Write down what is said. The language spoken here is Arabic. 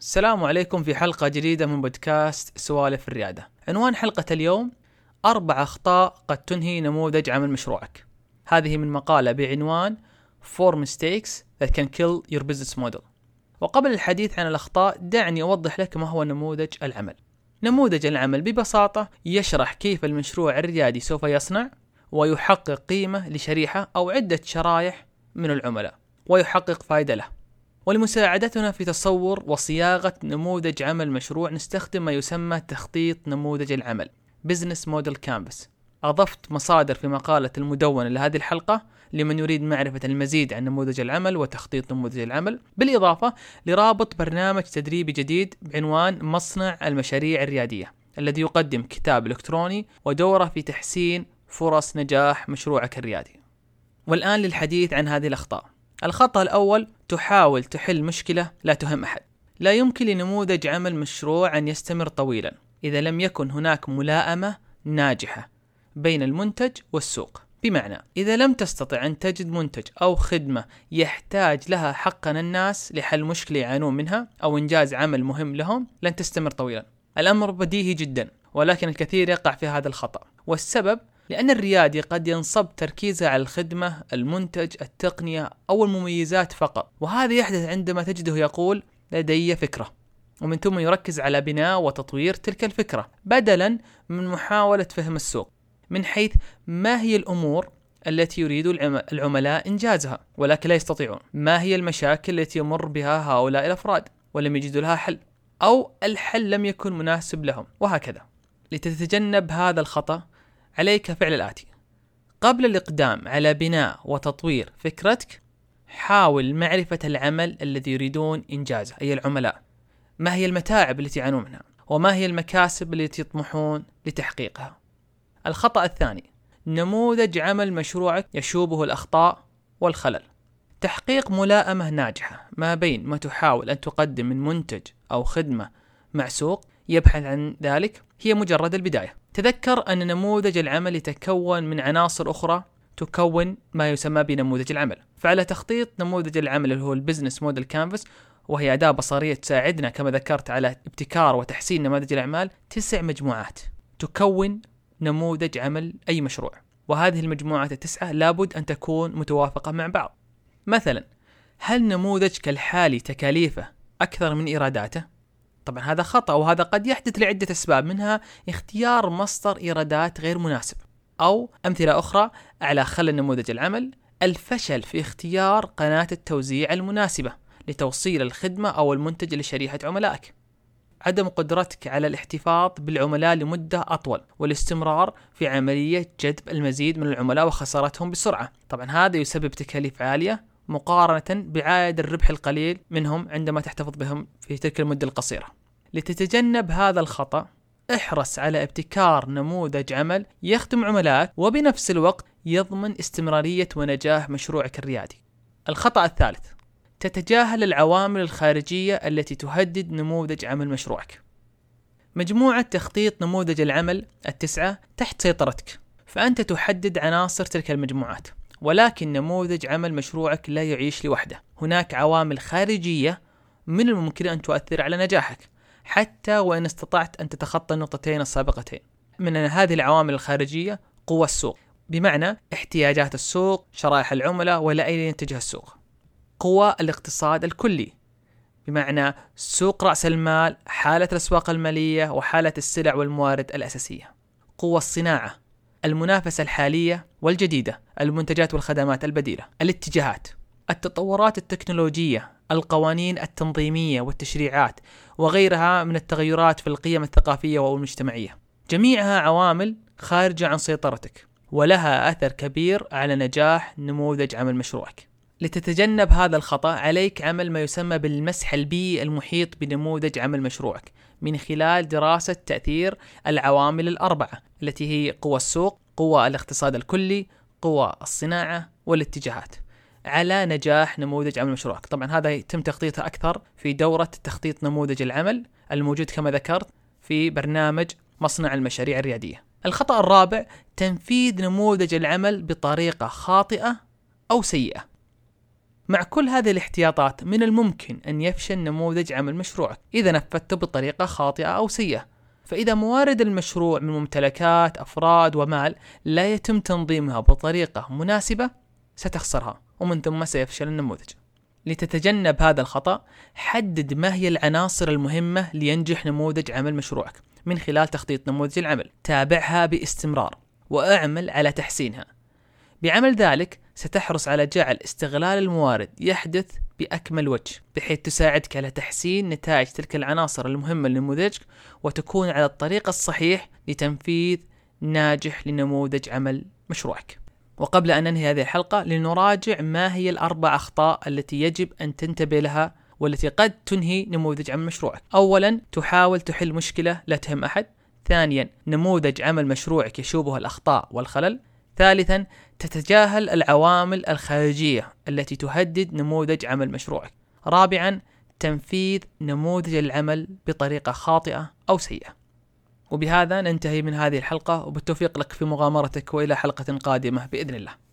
السلام عليكم في حلقة جديدة من بودكاست سوالف الريادة. عنوان حلقة اليوم أربع أخطاء قد تنهي نموذج عمل مشروعك. هذه من مقالة بعنوان Four Mistakes That Can Kill Your Business Model. وقبل الحديث عن الأخطاء دعني أوضح لك ما هو نموذج العمل. نموذج العمل ببساطة يشرح كيف المشروع الريادي سوف يصنع ويحقق قيمة لشريحة أو عدة شرائح من العملاء ويحقق فائدة له. ولمساعدتنا في تصور وصياغة نموذج عمل مشروع نستخدم ما يسمى تخطيط نموذج العمل Business Model Canvas. أضفت مصادر في مقالة المدونة لهذه الحلقة لمن يريد معرفة المزيد عن نموذج العمل وتخطيط نموذج العمل بالإضافة لرابط برنامج تدريبي جديد بعنوان مصنع المشاريع الريادية الذي يقدم كتاب إلكتروني ودورة في تحسين فرص نجاح مشروعك الريادي. والآن للحديث عن هذه الأخطاء. الخطأ الأول تحاول تحل مشكلة لا تهم أحد. لا يمكن لنموذج عمل مشروع أن يستمر طويلا إذا لم يكن هناك ملائمة ناجحة بين المنتج والسوق. بمعنى إذا لم تستطع أن تجد منتج أو خدمة يحتاج لها حقا الناس لحل مشكلة يعانون منها أو إنجاز عمل مهم لهم لن تستمر طويلا. الأمر بديهي جدا ولكن الكثير يقع في هذا الخطأ. والسبب لأن الريادي قد ينصب تركيزه على الخدمة، المنتج، التقنية أو المميزات فقط، وهذا يحدث عندما تجده يقول لدي فكرة، ومن ثم يركز على بناء وتطوير تلك الفكرة، بدلا من محاولة فهم السوق، من حيث ما هي الأمور التي يريد العملاء إنجازها ولكن لا يستطيعون، ما هي المشاكل التي يمر بها هؤلاء الأفراد؟ ولم يجدوا لها حل، أو الحل لم يكن مناسب لهم، وهكذا. لتتجنب هذا الخطأ عليك فعل الآتي. قبل الإقدام على بناء وتطوير فكرتك حاول معرفة العمل الذي يريدون إنجازه. أي العملاء. ما هي المتاعب التي يعانون منها؟ وما هي المكاسب التي يطمحون لتحقيقها؟ الخطأ الثاني نموذج عمل مشروعك يشوبه الأخطاء والخلل. تحقيق ملائمة ناجحة ما بين ما تحاول أن تقدم من منتج أو خدمة مع سوق يبحث عن ذلك هي مجرد البداية. تذكر أن نموذج العمل يتكون من عناصر أخرى تكون ما يسمى بنموذج العمل. فعلى تخطيط نموذج العمل اللي هو ال business model canvas وهي أداة بصرية تساعدنا كما ذكرت على ابتكار وتحسين نماذج الأعمال تسع مجموعات تكون نموذج عمل أي مشروع. وهذه المجموعات التسعة لابد أن تكون متوافقة مع بعض. مثلا هل نموذجك الحالي تكاليفه أكثر من إيراداته؟ طبعا هذا خطأ وهذا قد يحدث لعدة أسباب منها اختيار مصدر إيرادات غير مناسب أو أمثلة أخرى على خلل نموذج العمل الفشل في اختيار قناة التوزيع المناسبة لتوصيل الخدمة أو المنتج لشريحة عملائك. عدم قدرتك على الاحتفاظ بالعملاء لمدة أطول والاستمرار في عملية جذب المزيد من العملاء وخسارتهم بسرعة. طبعا هذا يسبب تكاليف عالية مقارنة بعائد الربح القليل منهم عندما تحتفظ بهم في تلك المدة القصيرة. لتتجنب هذا الخطأ احرص على ابتكار نموذج عمل يخدم عملائك وبنفس الوقت يضمن استمرارية ونجاح مشروعك الريادي. الخطأ الثالث تتجاهل العوامل الخارجية التي تهدد نموذج عمل مشروعك. مجموعة تخطيط نموذج العمل التسعة تحت سيطرتك، فأنت تحدد عناصر تلك المجموعات. ولكن نموذج عمل مشروعك لا يعيش لوحده. هناك عوامل خارجية من الممكن أن تؤثر على نجاحك حتى وإن استطعت أن تتخطى النقطتين السابقتين. من هذه العوامل الخارجية قوى السوق بمعنى احتياجات السوق شرائح العملاء وإلى أين يتجه السوق. قوى الاقتصاد الكلي بمعنى سوق رأس المال حالة الأسواق المالية وحالة السلع والموارد الأساسية. قوى الصناعة المنافسة الحالية والجديدة المنتجات والخدمات البديلة الاتجاهات التطورات التكنولوجية القوانين التنظيمية والتشريعات وغيرها من التغيرات في القيم الثقافية والمجتمعية. جميعها عوامل خارجة عن سيطرتك ولها أثر كبير على نجاح نموذج عمل مشروعك. لتتجنب هذا الخطأ عليك عمل ما يسمى بالمسح البيئي المحيط بنموذج عمل مشروعك من خلال دراسة تأثير العوامل الأربعة التي هي قوى السوق، قوى الاقتصاد الكلي، قوى الصناعة والاتجاهات. على نجاح نموذج عمل مشروعك. طبعا هذا يتم تخطيطه أكثر في دورة تخطيط نموذج العمل الموجود كما ذكرت في برنامج مصنع المشاريع الريادية. الخطأ الرابع تنفيذ نموذج العمل بطريقة خاطئة أو سيئة. مع كل هذه الاحتياطات من الممكن أن يفشل نموذج عمل مشروعك إذا نفذته بطريقة خاطئة أو سيئة. فإذا موارد المشروع من ممتلكات أفراد ومال لا يتم تنظيمها بطريقة مناسبة ستخسرها ومن ثم سيفشل النموذج. لتتجنب هذا الخطأ حدد ما هي العناصر المهمة لينجح نموذج عمل مشروعك من خلال تخطيط نموذج العمل. تابعها باستمرار وأعمل على تحسينها. بعمل ذلك ستحرص على جعل استغلال الموارد يحدث بأكمل وجه بحيث تساعدك على تحسين نتائج تلك العناصر المهمة لنموذجك وتكون على الطريق الصحيح لتنفيذ ناجح لنموذج عمل مشروعك. وقبل أن ننهي هذه الحلقة لنراجع ما هي الأربع أخطاء التي يجب أن تنتبه لها والتي قد تنهي نموذج عمل مشروعك. أولا تحاول تحل مشكلة لا تهم أحد. ثانيا نموذج عمل مشروعك يشوبه الأخطاء والخلل. ثالثا تتجاهل العوامل الخارجية التي تهدد نموذج عمل مشروعك رابعا تنفيذ نموذج العمل بطريقة خاطئة أو سيئة. وبهذا ننتهي من هذه الحلقة وبالتوفيق لك في مغامرتك وإلى حلقة قادمة بإذن الله.